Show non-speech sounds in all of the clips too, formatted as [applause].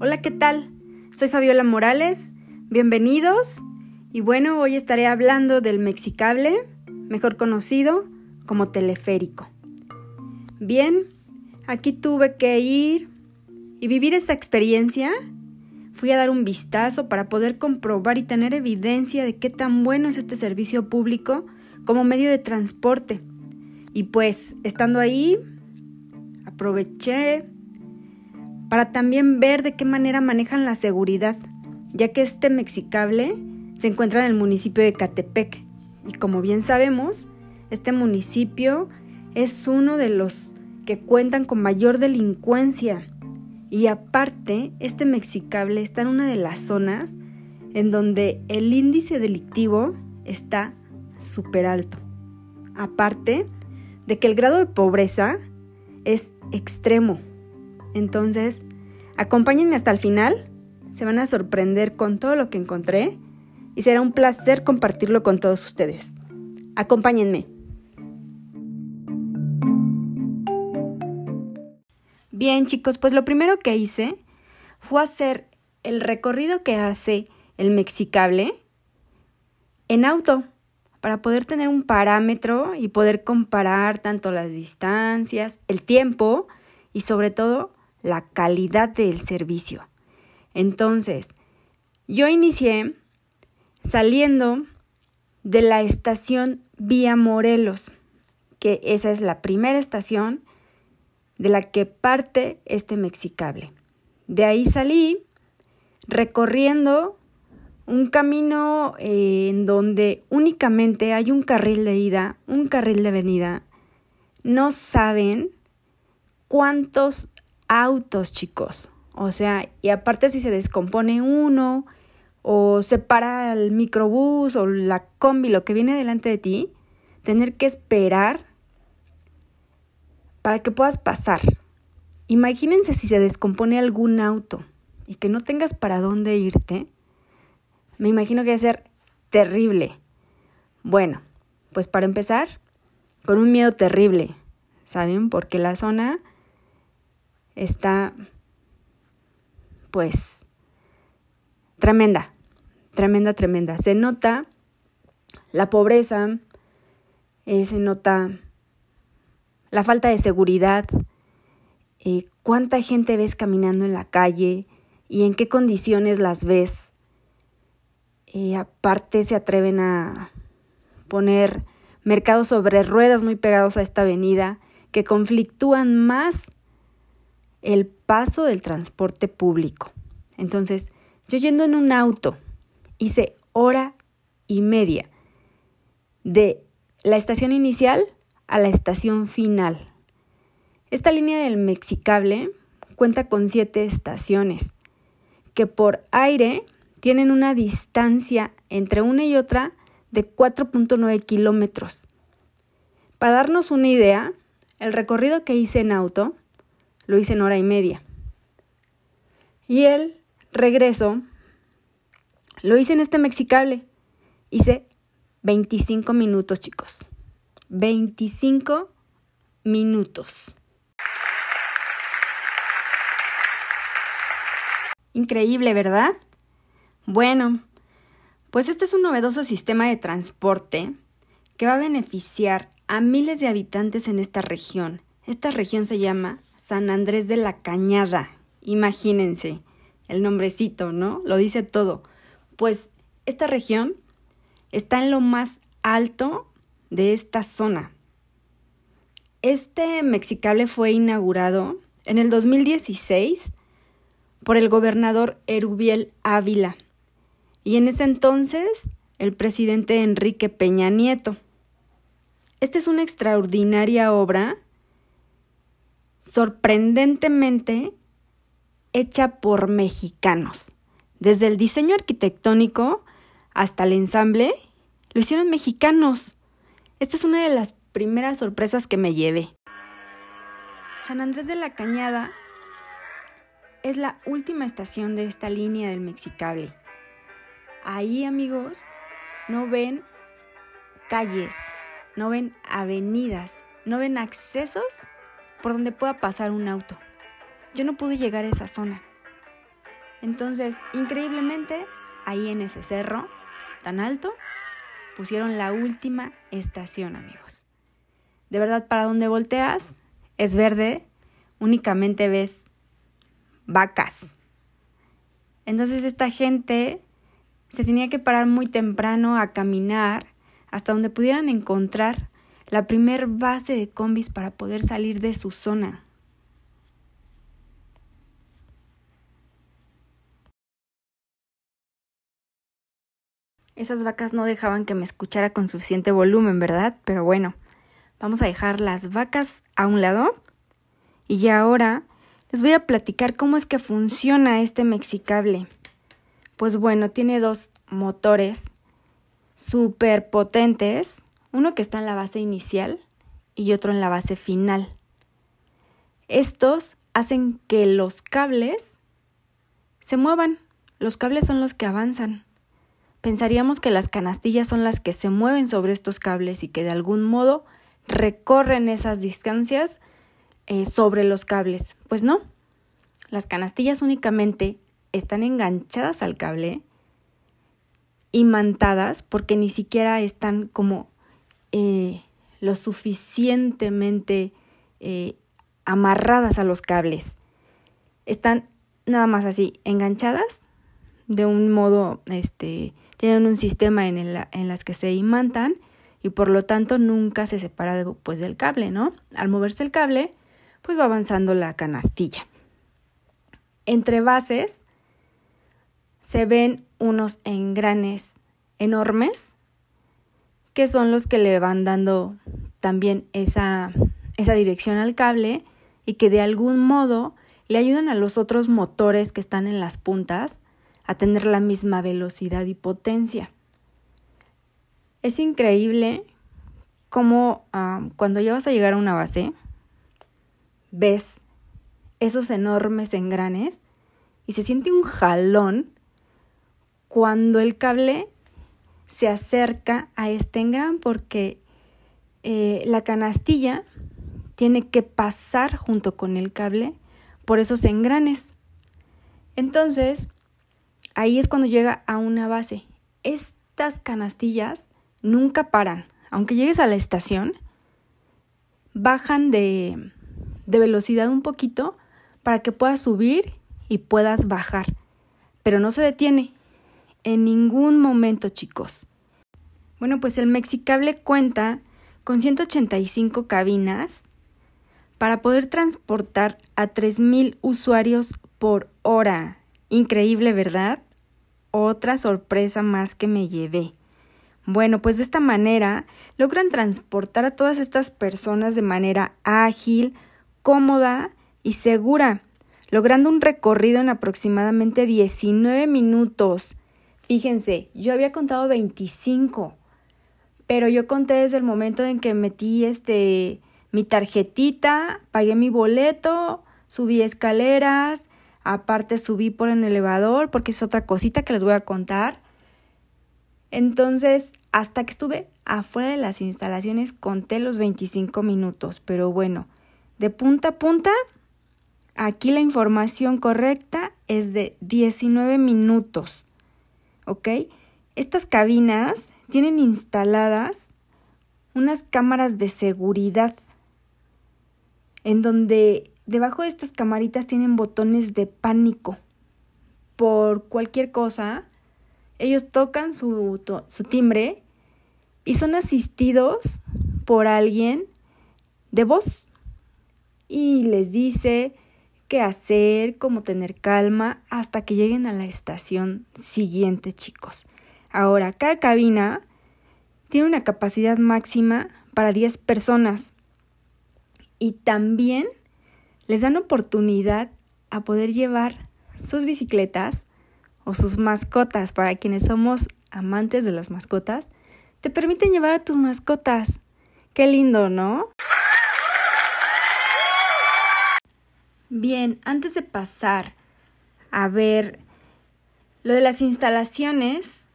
Hola, ¿qué tal? Soy Fabiola Morales, bienvenidos y bueno, hoy estaré hablando del Mexicable, mejor conocido como teleférico. Bien, aquí tuve que ir y vivir esta experiencia. Fui a dar un vistazo para poder comprobar y tener evidencia de qué tan bueno es este servicio público como medio de transporte. Y pues, estando ahí, aproveché para también ver de qué manera manejan la seguridad, ya que este Mexicable se encuentra en el municipio de Catepec. Y como bien sabemos, este municipio es uno de los que cuentan con mayor delincuencia. Y aparte, este Mexicable está en una de las zonas en donde el índice delictivo está súper alto. Aparte de que el grado de pobreza es extremo. Entonces, acompáñenme hasta el final. Se van a sorprender con todo lo que encontré y será un placer compartirlo con todos ustedes. Acompáñenme. Bien chicos, pues lo primero que hice fue hacer el recorrido que hace el Mexicable en auto para poder tener un parámetro y poder comparar tanto las distancias, el tiempo y sobre todo la calidad del servicio. Entonces, yo inicié saliendo de la estación Vía Morelos, que esa es la primera estación de la que parte este Mexicable. De ahí salí recorriendo un camino eh, en donde únicamente hay un carril de ida, un carril de venida. No saben cuántos autos, chicos. O sea, y aparte si se descompone uno, o se para el microbús o la combi, lo que viene delante de ti, tener que esperar para que puedas pasar. Imagínense si se descompone algún auto y que no tengas para dónde irte. Me imagino que a ser terrible. Bueno, pues para empezar, con un miedo terrible, ¿saben? Porque la zona está, pues, tremenda, tremenda, tremenda. Se nota la pobreza, eh, se nota la falta de seguridad, eh, cuánta gente ves caminando en la calle y en qué condiciones las ves. Eh, aparte se atreven a poner mercados sobre ruedas muy pegados a esta avenida que conflictúan más el paso del transporte público. Entonces, yo yendo en un auto, hice hora y media de la estación inicial a la estación final. Esta línea del Mexicable cuenta con siete estaciones que por aire tienen una distancia entre una y otra de 4.9 kilómetros. Para darnos una idea, el recorrido que hice en auto lo hice en hora y media. Y el regreso, lo hice en este Mexicable. Hice 25 minutos, chicos. 25 minutos. Increíble, ¿verdad? Bueno, pues este es un novedoso sistema de transporte que va a beneficiar a miles de habitantes en esta región. Esta región se llama San Andrés de la Cañada. Imagínense el nombrecito, ¿no? Lo dice todo. Pues esta región está en lo más alto de esta zona. Este Mexicable fue inaugurado en el 2016 por el gobernador Erubiel Ávila y en ese entonces el presidente Enrique Peña Nieto. Esta es una extraordinaria obra, sorprendentemente hecha por mexicanos. Desde el diseño arquitectónico hasta el ensamble, lo hicieron mexicanos. Esta es una de las primeras sorpresas que me llevé. San Andrés de la Cañada es la última estación de esta línea del Mexicable. Ahí, amigos, no ven calles, no ven avenidas, no ven accesos por donde pueda pasar un auto. Yo no pude llegar a esa zona. Entonces, increíblemente, ahí en ese cerro tan alto, pusieron la última estación, amigos. De verdad, para donde volteas es verde, únicamente ves vacas. Entonces esta gente se tenía que parar muy temprano a caminar hasta donde pudieran encontrar la primer base de combis para poder salir de su zona. Esas vacas no dejaban que me escuchara con suficiente volumen, ¿verdad? Pero bueno, vamos a dejar las vacas a un lado. Y ya ahora les voy a platicar cómo es que funciona este mexicable. Pues bueno, tiene dos motores súper potentes, uno que está en la base inicial y otro en la base final. Estos hacen que los cables se muevan. Los cables son los que avanzan. Pensaríamos que las canastillas son las que se mueven sobre estos cables y que de algún modo recorren esas distancias eh, sobre los cables. Pues no, las canastillas únicamente están enganchadas al cable imantadas porque ni siquiera están como eh, lo suficientemente eh, amarradas a los cables. Están nada más así, enganchadas de un modo, este, tienen un sistema en, el, en las que se imantan y por lo tanto nunca se separa pues, del cable, ¿no? Al moverse el cable, pues va avanzando la canastilla. Entre bases se ven unos engranes enormes que son los que le van dando también esa, esa dirección al cable y que de algún modo le ayudan a los otros motores que están en las puntas a tener la misma velocidad y potencia. Es increíble cómo ah, cuando ya vas a llegar a una base, ves esos enormes engranes y se siente un jalón cuando el cable se acerca a este engran porque eh, la canastilla tiene que pasar junto con el cable por esos engranes. Entonces, ahí es cuando llega a una base. Estas canastillas nunca paran. Aunque llegues a la estación, bajan de, de velocidad un poquito para que puedas subir y puedas bajar. Pero no se detiene en ningún momento, chicos. Bueno, pues el Mexicable cuenta con 185 cabinas para poder transportar a 3.000 usuarios por hora. Increíble, ¿verdad? Otra sorpresa más que me llevé. Bueno, pues de esta manera logran transportar a todas estas personas de manera ágil, cómoda y segura, logrando un recorrido en aproximadamente 19 minutos. Fíjense, yo había contado 25, pero yo conté desde el momento en que metí este mi tarjetita, pagué mi boleto, subí escaleras, aparte subí por el elevador porque es otra cosita que les voy a contar. Entonces, hasta que estuve afuera de las instalaciones conté los 25 minutos, pero bueno, de punta a punta, aquí la información correcta es de 19 minutos. ¿Ok? Estas cabinas tienen instaladas unas cámaras de seguridad en donde debajo de estas camaritas tienen botones de pánico. Por cualquier cosa, ellos tocan su, su timbre y son asistidos por alguien de voz y les dice qué hacer, cómo tener calma hasta que lleguen a la estación siguiente, chicos. Ahora, cada cabina tiene una capacidad máxima para 10 personas y también les dan oportunidad a poder llevar sus bicicletas o sus mascotas para quienes somos amantes de las mascotas te permiten llevar a tus mascotas. Qué lindo, ¿no? Bien, antes de pasar a ver lo de las instalaciones,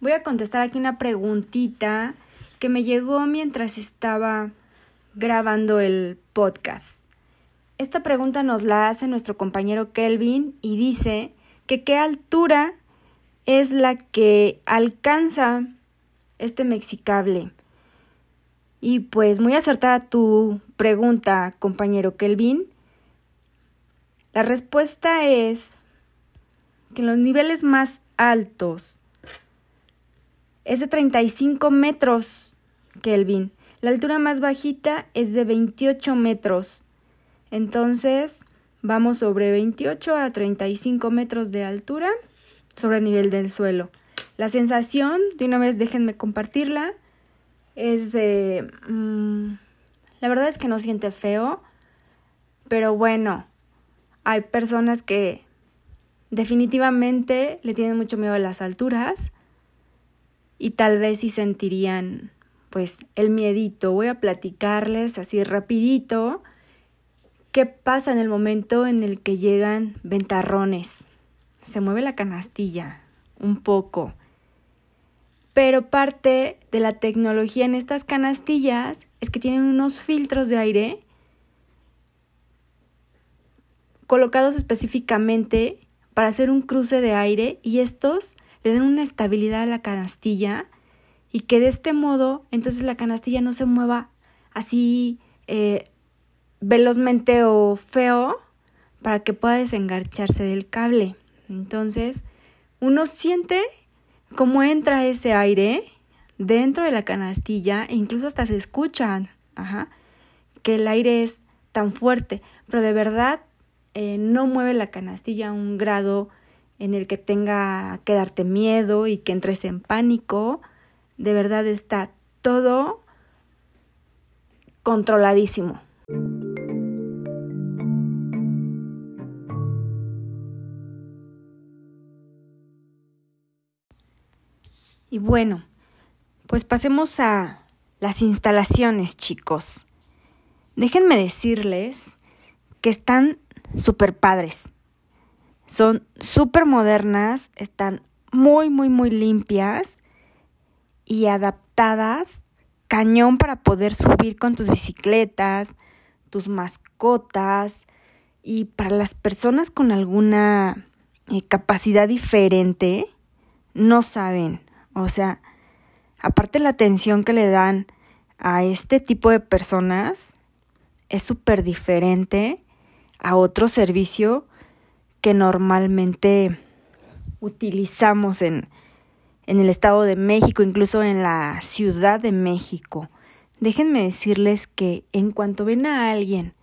voy a contestar aquí una preguntita que me llegó mientras estaba grabando el podcast. esta pregunta nos la hace nuestro compañero Kelvin y dice que qué altura es la que alcanza este mexicable. Y pues muy acertada tu pregunta, compañero Kelvin. La respuesta es que en los niveles más altos es de 35 metros, Kelvin. La altura más bajita es de 28 metros. Entonces, vamos sobre 28 a 35 metros de altura sobre el nivel del suelo. La sensación, de una vez déjenme compartirla, es de... Mm, la verdad es que no siente feo, pero bueno, hay personas que definitivamente le tienen mucho miedo a las alturas y tal vez sí sentirían pues el miedito. Voy a platicarles así rapidito qué pasa en el momento en el que llegan ventarrones. Se mueve la canastilla un poco. Pero parte de la tecnología en estas canastillas es que tienen unos filtros de aire colocados específicamente para hacer un cruce de aire y estos le dan una estabilidad a la canastilla y que de este modo entonces la canastilla no se mueva así eh, velozmente o feo para que pueda desengancharse del cable. Entonces uno siente cómo entra ese aire dentro de la canastilla e incluso hasta se escuchan ajá, que el aire es tan fuerte, pero de verdad eh, no mueve la canastilla a un grado en el que tenga que darte miedo y que entres en pánico. De verdad está todo controladísimo. Y bueno, pues pasemos a las instalaciones, chicos. Déjenme decirles que están súper padres. Son súper modernas, están muy, muy, muy limpias y adaptadas cañón para poder subir con tus bicicletas, tus mascotas y para las personas con alguna eh, capacidad diferente, no saben. O sea, aparte la atención que le dan a este tipo de personas es súper diferente a otro servicio que normalmente utilizamos en, en el Estado de México, incluso en la Ciudad de México. Déjenme decirles que en cuanto ven a alguien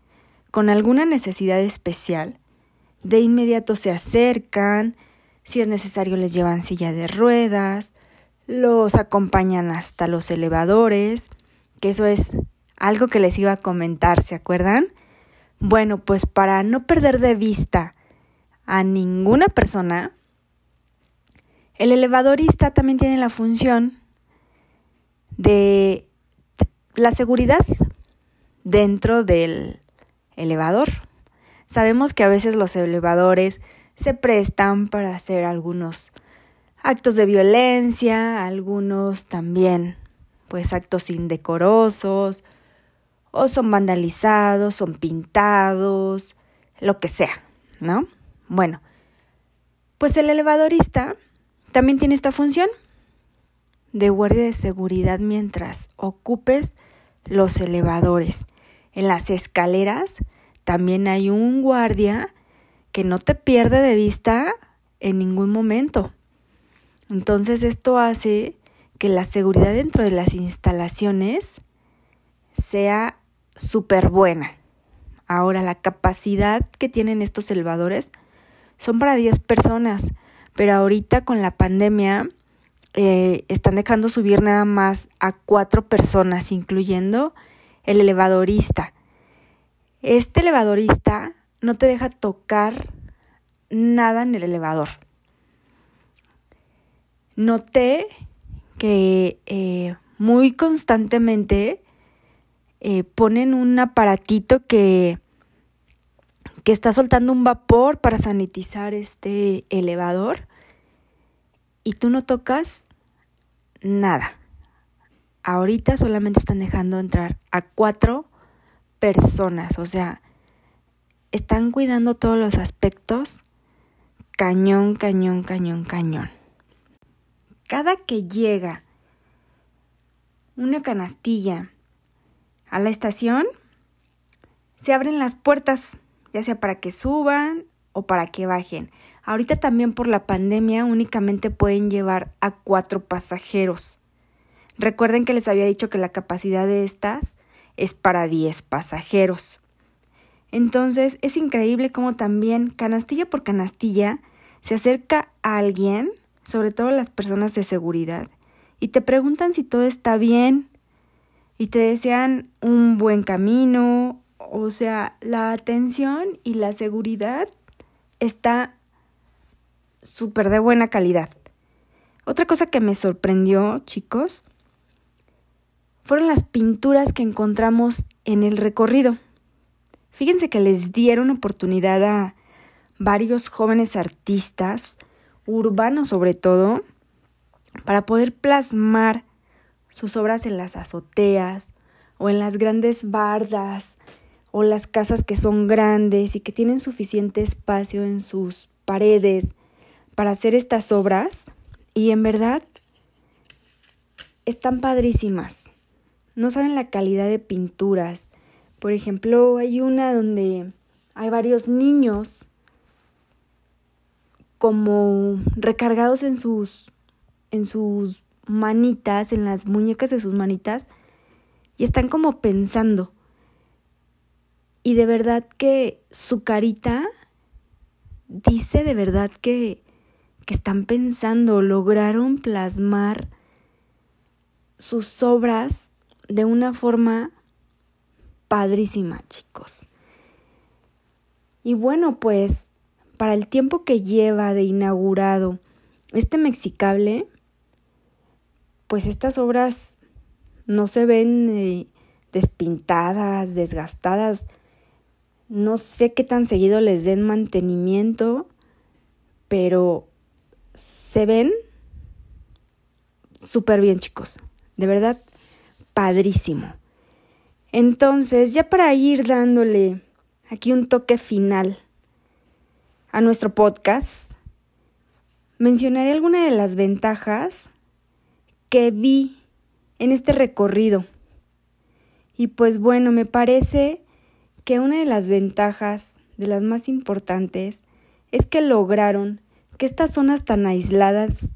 con alguna necesidad especial, de inmediato se acercan, si es necesario les llevan silla de ruedas, los acompañan hasta los elevadores, que eso es algo que les iba a comentar, ¿se acuerdan? Bueno, pues para no perder de vista a ninguna persona, el elevadorista también tiene la función de la seguridad dentro del elevador. Sabemos que a veces los elevadores se prestan para hacer algunos actos de violencia, algunos también pues actos indecorosos, o son vandalizados, son pintados, lo que sea, ¿no? Bueno, pues el elevadorista también tiene esta función de guardia de seguridad mientras ocupes los elevadores. En las escaleras también hay un guardia que no te pierde de vista en ningún momento. Entonces esto hace que la seguridad dentro de las instalaciones sea súper buena. Ahora, la capacidad que tienen estos elevadores son para 10 personas, pero ahorita con la pandemia eh, están dejando subir nada más a cuatro personas, incluyendo el elevadorista. Este elevadorista no te deja tocar nada en el elevador. Noté que eh, muy constantemente eh, ponen un aparatito que que está soltando un vapor para sanitizar este elevador y tú no tocas nada. Ahorita solamente están dejando entrar a cuatro personas, o sea, están cuidando todos los aspectos. Cañón, cañón, cañón, cañón. Cada que llega una canastilla a la estación, se abren las puertas, ya sea para que suban o para que bajen. Ahorita también por la pandemia únicamente pueden llevar a cuatro pasajeros. Recuerden que les había dicho que la capacidad de estas es para 10 pasajeros. Entonces es increíble cómo también canastilla por canastilla se acerca a alguien, sobre todo las personas de seguridad, y te preguntan si todo está bien y te desean un buen camino, o sea, la atención y la seguridad está súper de buena calidad. Otra cosa que me sorprendió, chicos, fueron las pinturas que encontramos en el recorrido. Fíjense que les dieron oportunidad a varios jóvenes artistas, urbanos sobre todo, para poder plasmar sus obras en las azoteas o en las grandes bardas o las casas que son grandes y que tienen suficiente espacio en sus paredes para hacer estas obras y en verdad están padrísimas. No saben la calidad de pinturas. Por ejemplo, hay una donde hay varios niños como recargados en sus en sus manitas, en las muñecas de sus manitas y están como pensando. Y de verdad que su carita dice de verdad que que están pensando, lograron plasmar sus obras de una forma padrísima, chicos. Y bueno, pues para el tiempo que lleva de inaugurado este Mexicable, pues estas obras no se ven eh, despintadas, desgastadas. No sé qué tan seguido les den mantenimiento, pero se ven súper bien, chicos. De verdad, padrísimo. Entonces, ya para ir dándole aquí un toque final a nuestro podcast, mencionaré algunas de las ventajas que vi en este recorrido. Y pues bueno, me parece que una de las ventajas, de las más importantes, es que lograron que estas zonas tan aisladas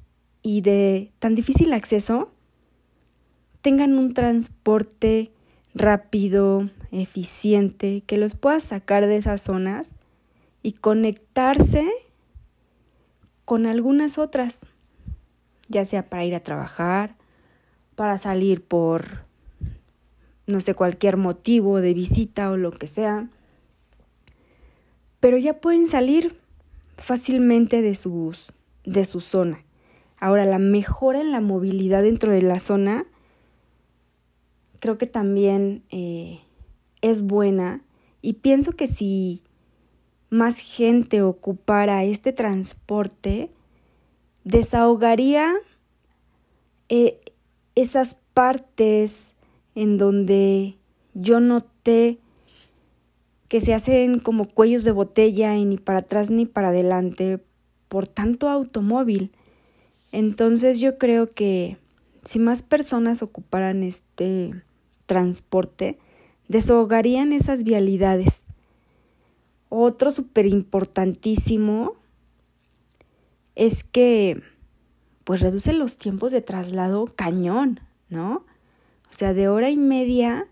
y de tan difícil acceso tengan un transporte rápido, eficiente, que los pueda sacar de esas zonas y conectarse con algunas otras, ya sea para ir a trabajar, para salir por, no sé, cualquier motivo de visita o lo que sea. Pero ya pueden salir fácilmente de, sus, de su zona. Ahora, la mejora en la movilidad dentro de la zona creo que también eh, es buena y pienso que si más gente ocupara este transporte, desahogaría eh, esas partes en donde yo noté que se hacen como cuellos de botella y ni para atrás ni para adelante por tanto automóvil. Entonces yo creo que si más personas ocuparan este transporte, desahogarían esas vialidades. Otro súper importantísimo es que pues reduce los tiempos de traslado cañón, ¿no? O sea, de hora y media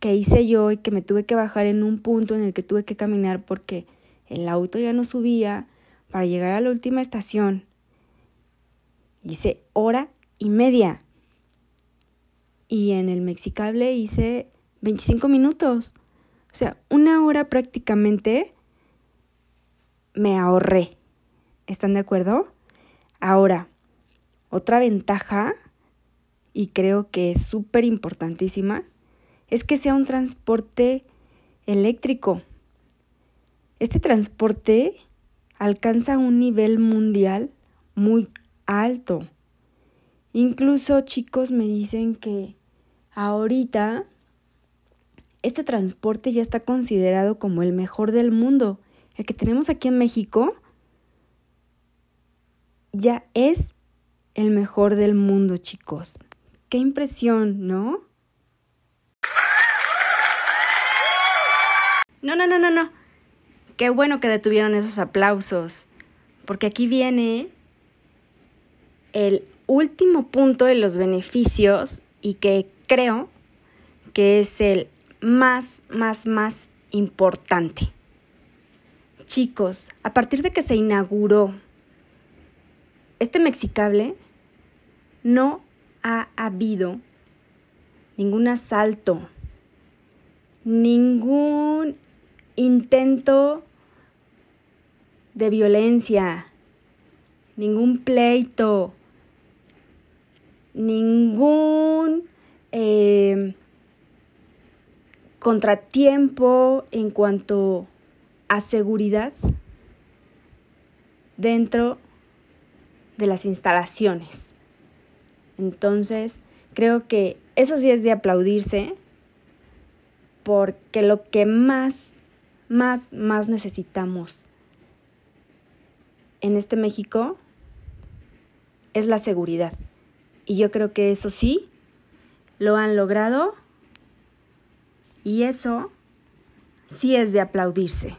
que hice yo y que me tuve que bajar en un punto en el que tuve que caminar porque el auto ya no subía para llegar a la última estación. Hice hora y media. Y en el Mexicable hice 25 minutos. O sea, una hora prácticamente me ahorré. ¿Están de acuerdo? Ahora, otra ventaja, y creo que es súper importantísima, es que sea un transporte eléctrico. Este transporte alcanza un nivel mundial muy alto. Incluso chicos me dicen que ahorita este transporte ya está considerado como el mejor del mundo. El que tenemos aquí en México ya es el mejor del mundo, chicos. Qué impresión, ¿no? No, no, no, no, no. Qué bueno que detuvieron esos aplausos. Porque aquí viene el último punto de los beneficios y que creo que es el más, más, más importante. Chicos, a partir de que se inauguró este Mexicable, no ha habido ningún asalto, ningún intento de violencia, ningún pleito, ningún eh, contratiempo en cuanto a seguridad dentro de las instalaciones. Entonces, creo que eso sí es de aplaudirse porque lo que más, más, más necesitamos en este México es la seguridad. Y yo creo que eso sí, lo han logrado y eso sí es de aplaudirse.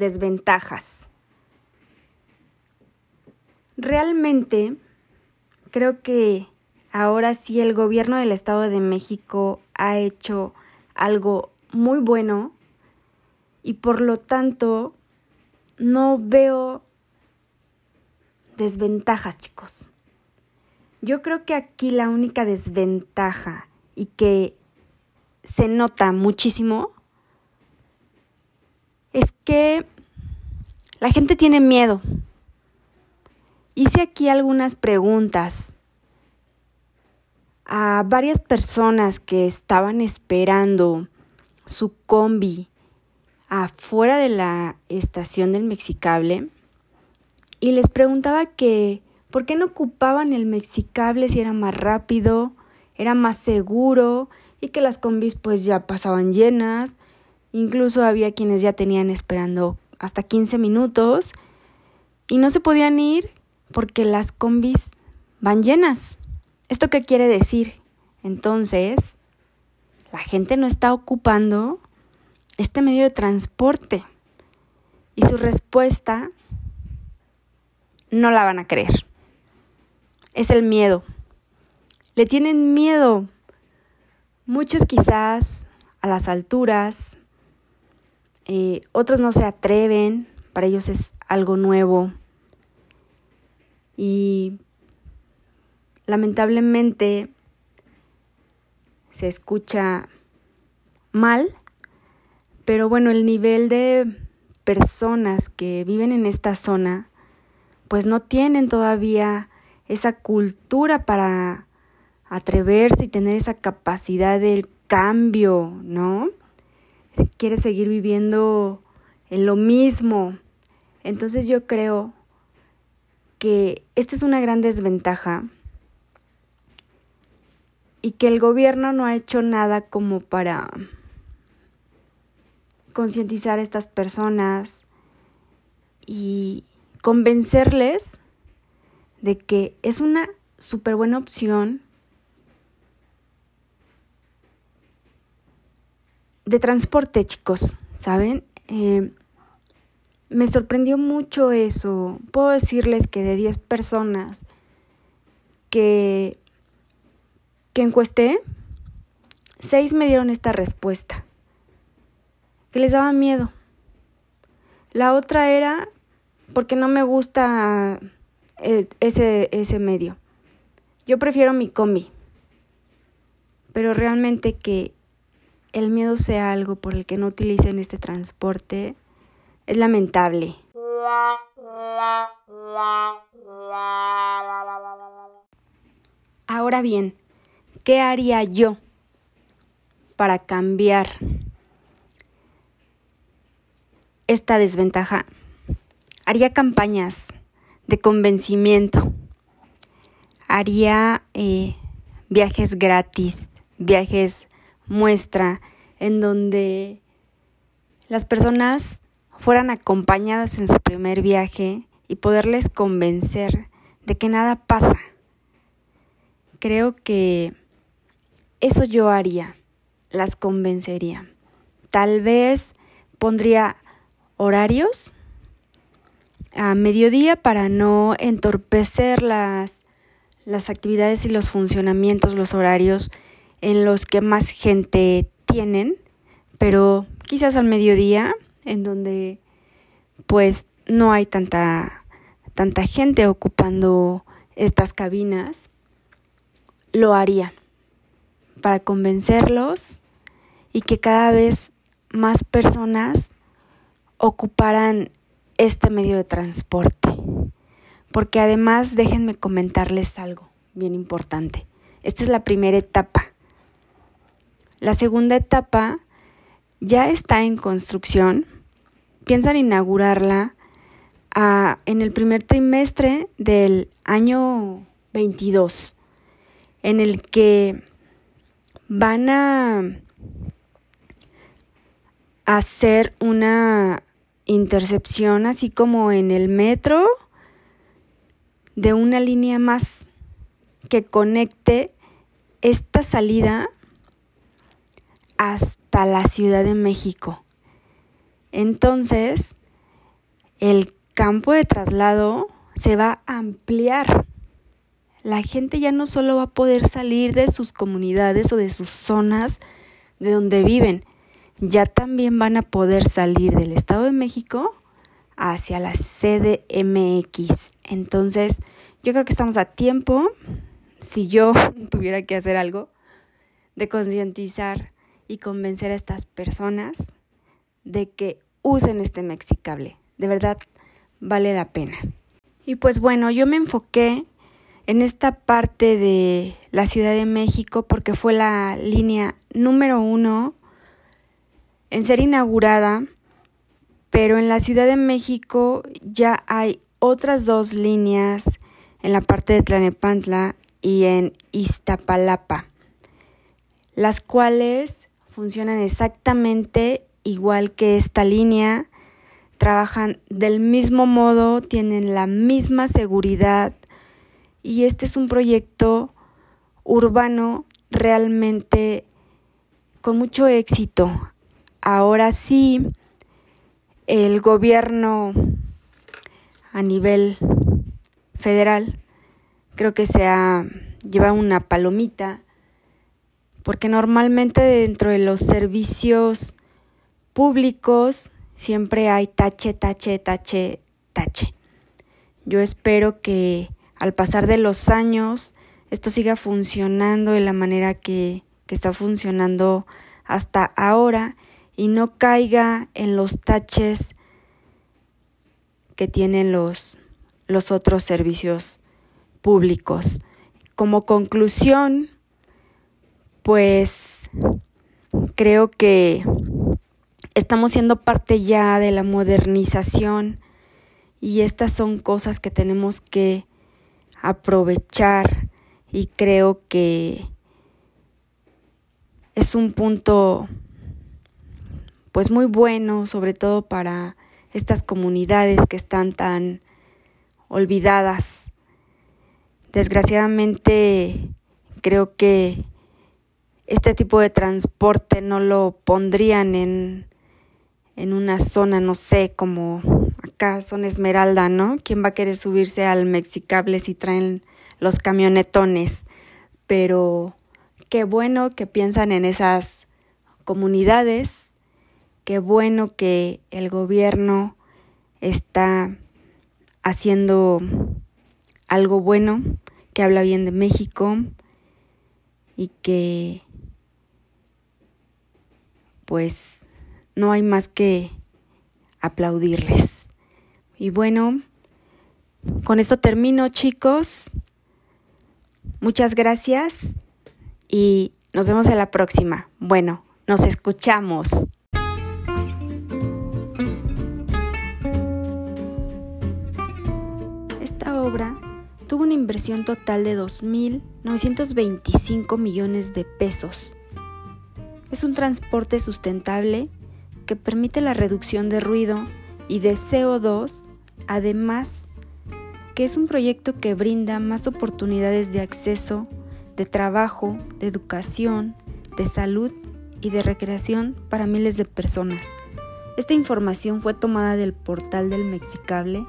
Desventajas. Realmente creo que ahora sí el gobierno del Estado de México ha hecho algo muy bueno y por lo tanto no veo desventajas, chicos. Yo creo que aquí la única desventaja y que se nota muchísimo es que la gente tiene miedo. Hice aquí algunas preguntas a varias personas que estaban esperando su combi afuera de la estación del Mexicable y les preguntaba que por qué no ocupaban el Mexicable si era más rápido, era más seguro y que las combis pues ya pasaban llenas, incluso había quienes ya tenían esperando hasta 15 minutos y no se podían ir porque las combis van llenas. ¿Esto qué quiere decir? Entonces, la gente no está ocupando este medio de transporte y su respuesta no la van a creer. Es el miedo. Le tienen miedo. Muchos quizás a las alturas, eh, otros no se atreven, para ellos es algo nuevo. Y lamentablemente se escucha mal, pero bueno, el nivel de personas que viven en esta zona pues no tienen todavía esa cultura para atreverse y tener esa capacidad del cambio, ¿no? Quiere seguir viviendo en lo mismo. Entonces yo creo que esta es una gran desventaja y que el gobierno no ha hecho nada como para concientizar a estas personas y convencerles de que es una súper buena opción de transporte, chicos, ¿saben? Eh, me sorprendió mucho eso. Puedo decirles que de 10 personas que que encuesté, seis me dieron esta respuesta, que les daba miedo. La otra era porque no me gusta eh, ese, ese medio. Yo prefiero mi combi, pero realmente que el miedo sea algo por el que no utilicen este transporte es lamentable. Ahora bien, ¿Qué haría yo para cambiar esta desventaja, haría campañas de convencimiento, haría eh, viajes gratis, viajes muestra, en donde las personas fueran acompañadas en su primer viaje y poderles convencer de que nada pasa. Creo que eso yo haría, las convencería. Tal vez pondría horarios a mediodía para no entorpecer las, las actividades y los funcionamientos, los horarios en los que más gente tienen, pero quizás al mediodía, en donde pues no hay tanta, tanta gente ocupando estas cabinas, lo haría para convencerlos y que cada vez más personas ocuparan este medio de transporte. Porque además déjenme comentarles algo bien importante. Esta es la primera etapa. La segunda etapa ya está en construcción. Piensan inaugurarla a, en el primer trimestre del año 22, en el que van a hacer una intercepción, así como en el metro, de una línea más que conecte esta salida hasta la Ciudad de México. Entonces, el campo de traslado se va a ampliar. La gente ya no solo va a poder salir de sus comunidades o de sus zonas de donde viven, ya también van a poder salir del Estado de México hacia la CDMX. Entonces, yo creo que estamos a tiempo, si yo [laughs] tuviera que hacer algo, de concientizar y convencer a estas personas de que usen este Mexicable. De verdad, vale la pena. Y pues bueno, yo me enfoqué en esta parte de la Ciudad de México porque fue la línea número uno en ser inaugurada, pero en la Ciudad de México ya hay otras dos líneas en la parte de Tlanepantla y en Iztapalapa, las cuales funcionan exactamente igual que esta línea, trabajan del mismo modo, tienen la misma seguridad y este es un proyecto urbano realmente con mucho éxito. Ahora sí, el gobierno a nivel federal creo que se ha llevado una palomita porque normalmente dentro de los servicios públicos siempre hay tache, tache, tache, tache. Yo espero que al pasar de los años esto siga funcionando de la manera que, que está funcionando hasta ahora y no caiga en los taches que tienen los, los otros servicios públicos. Como conclusión, pues creo que estamos siendo parte ya de la modernización y estas son cosas que tenemos que aprovechar y creo que es un punto pues muy bueno sobre todo para estas comunidades que están tan olvidadas. Desgraciadamente creo que este tipo de transporte no lo pondrían en, en una zona, no sé, como acá son Esmeralda, ¿no? ¿Quién va a querer subirse al Mexicable si traen los camionetones? Pero qué bueno que piensan en esas comunidades, qué bueno que el gobierno está haciendo algo bueno, que habla bien de México y que pues no hay más que aplaudirles. Y bueno, con esto termino chicos. Muchas gracias y nos vemos en la próxima. Bueno, Nos escuchamos. Esta obra tuvo una inversión total de 2.925 millones de pesos. Es un transporte sustentable que permite la reducción de ruido y de CO2, además que es un proyecto que brinda más oportunidades de acceso, de trabajo, de educación, de salud y de recreación para miles de personas. Esta información fue tomada del portal del Mexicable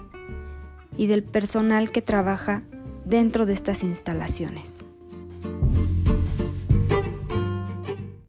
y del personal que trabaja dentro de estas instalaciones.